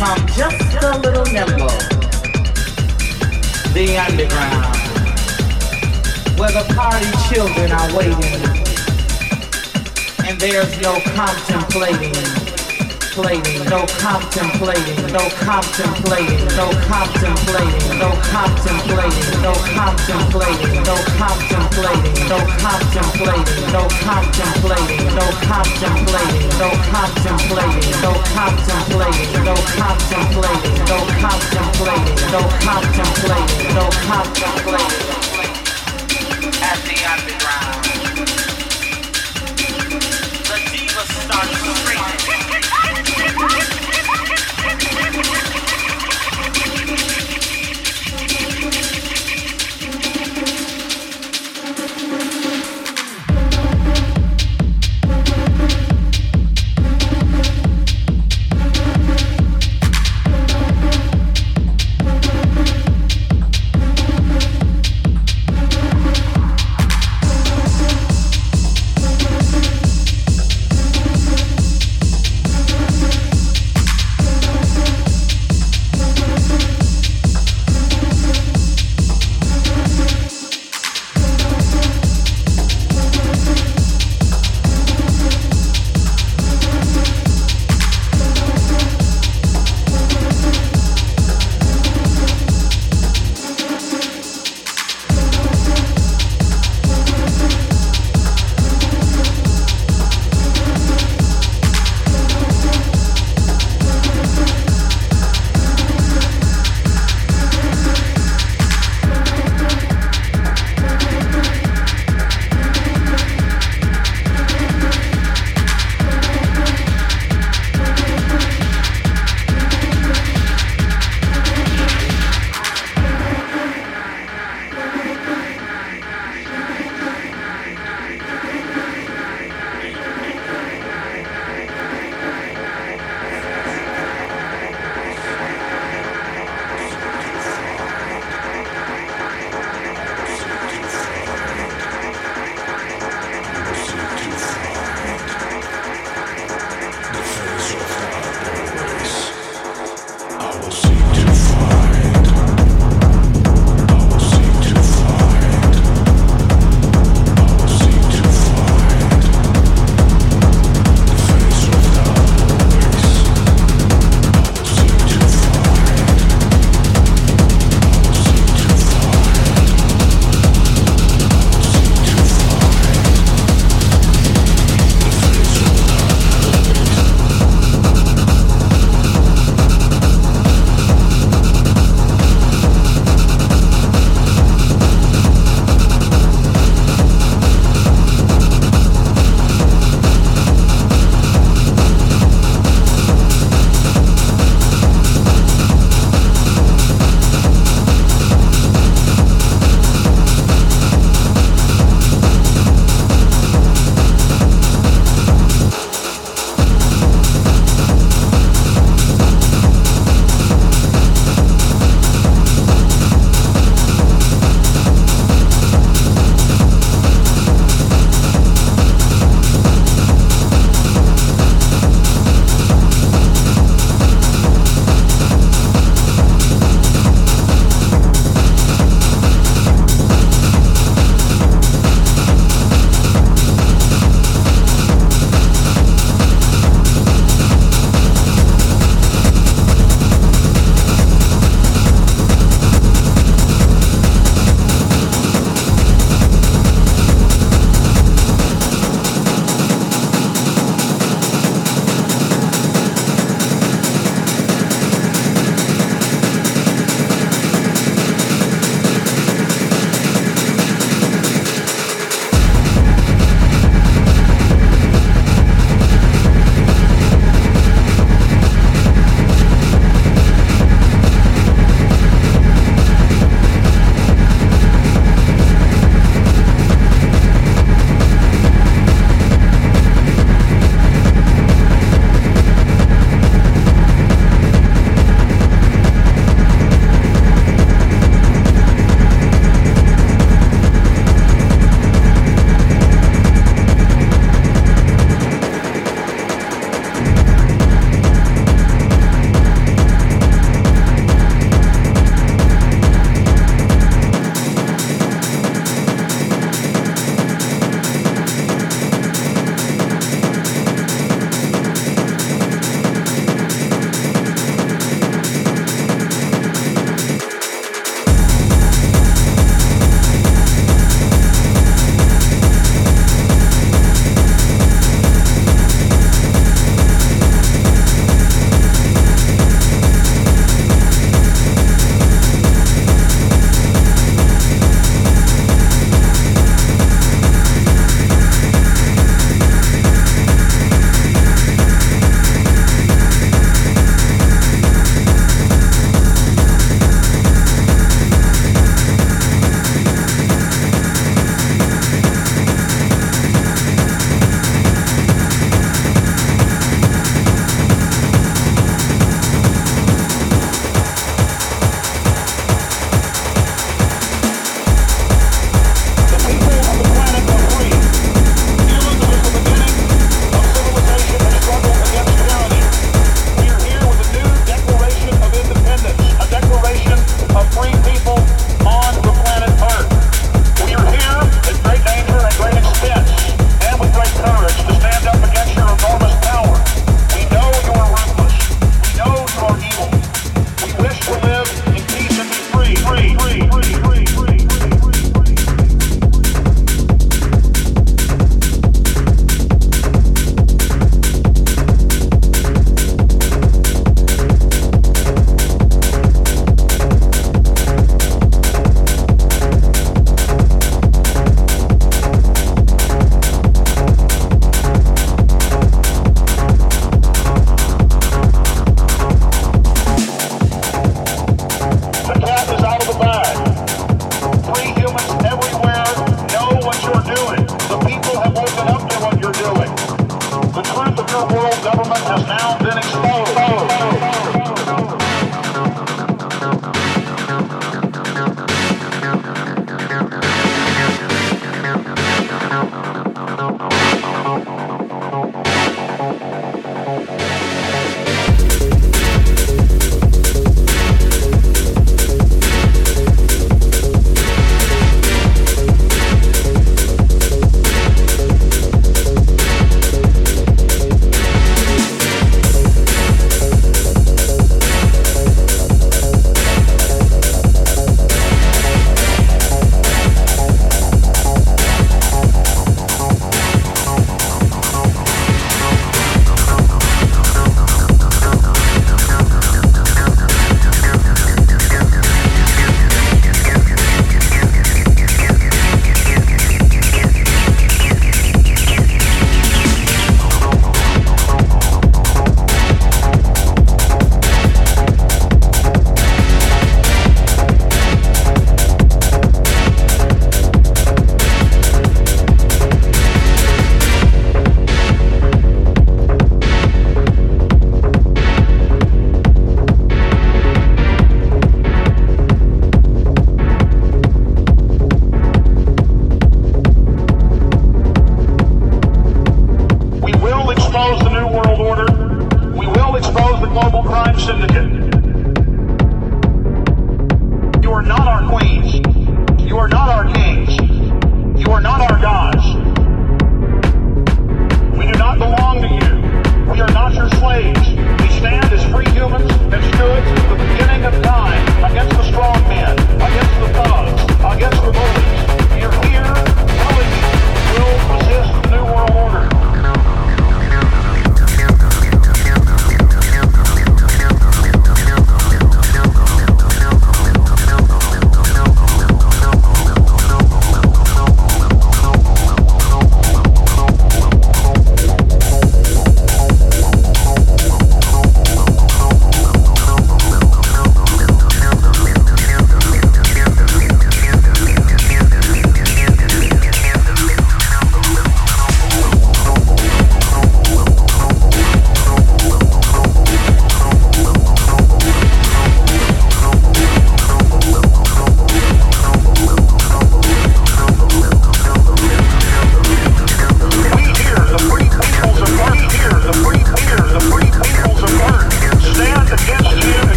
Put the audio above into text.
become just a little nimble. The underground, where the party children are waiting, and there's no contemplating contemplating, no contemplating, no contemplating, no contemplating, no contemplating, no contemplating, no contemplating, no contemplating, no contemplating, no contemplating, no contemplating, no contemplating, no contemplating, no contemplating, no contemplating, no contemplating.